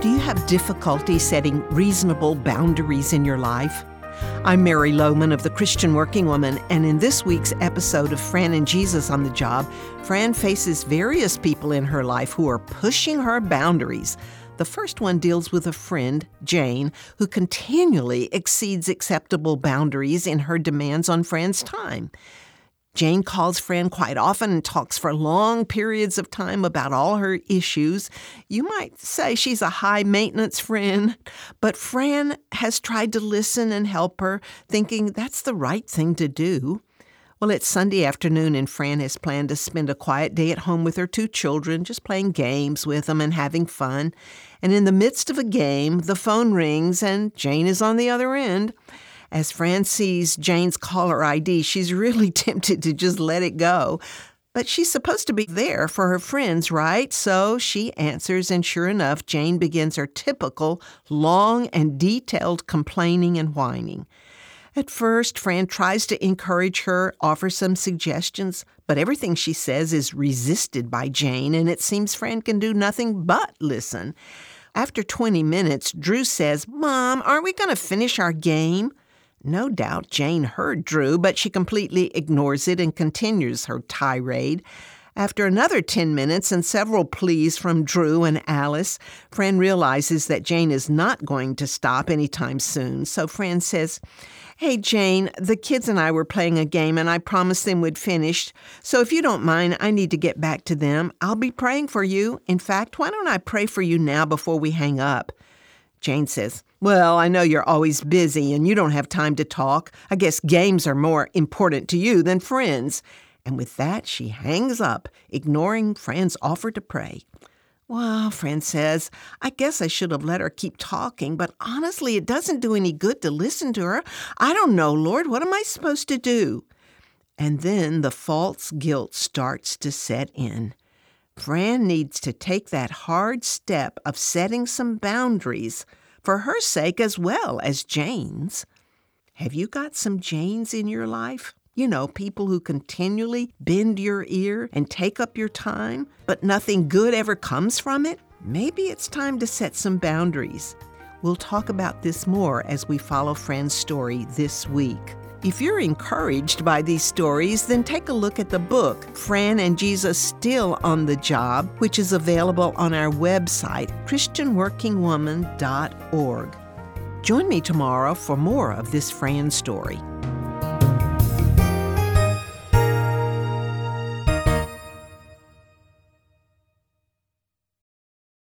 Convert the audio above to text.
Do you have difficulty setting reasonable boundaries in your life? I'm Mary Lowman of the Christian Working Woman, and in this week's episode of Fran and Jesus on the Job, Fran faces various people in her life who are pushing her boundaries. The first one deals with a friend, Jane, who continually exceeds acceptable boundaries in her demands on Fran's time. Jane calls Fran quite often and talks for long periods of time about all her issues. You might say she's a high maintenance friend, but Fran has tried to listen and help her, thinking that's the right thing to do. Well, it's Sunday afternoon, and Fran has planned to spend a quiet day at home with her two children, just playing games with them and having fun. And in the midst of a game, the phone rings, and Jane is on the other end. As Fran sees Jane's caller ID, she's really tempted to just let it go. But she's supposed to be there for her friends, right? So she answers, and sure enough, Jane begins her typical long and detailed complaining and whining. At first, Fran tries to encourage her, offer some suggestions, but everything she says is resisted by Jane, and it seems Fran can do nothing but listen. After 20 minutes, Drew says, Mom, aren't we going to finish our game? No doubt Jane heard Drew, but she completely ignores it and continues her tirade. After another 10 minutes and several pleas from Drew and Alice, Fran realizes that Jane is not going to stop anytime soon. So Fran says, Hey, Jane, the kids and I were playing a game and I promised them we'd finish. So if you don't mind, I need to get back to them. I'll be praying for you. In fact, why don't I pray for you now before we hang up? Jane says, Well, I know you're always busy and you don't have time to talk. I guess games are more important to you than friends. And with that, she hangs up, ignoring Fran's offer to pray. Well, Fran says, I guess I should have let her keep talking, but honestly, it doesn't do any good to listen to her. I don't know, Lord, what am I supposed to do? And then the false guilt starts to set in. Fran needs to take that hard step of setting some boundaries for her sake as well as Jane's. Have you got some Janes in your life? You know, people who continually bend your ear and take up your time, but nothing good ever comes from it? Maybe it's time to set some boundaries. We'll talk about this more as we follow Fran's story this week. If you're encouraged by these stories, then take a look at the book, Fran and Jesus Still on the Job, which is available on our website, ChristianWorkingWoman.org. Join me tomorrow for more of this Fran story.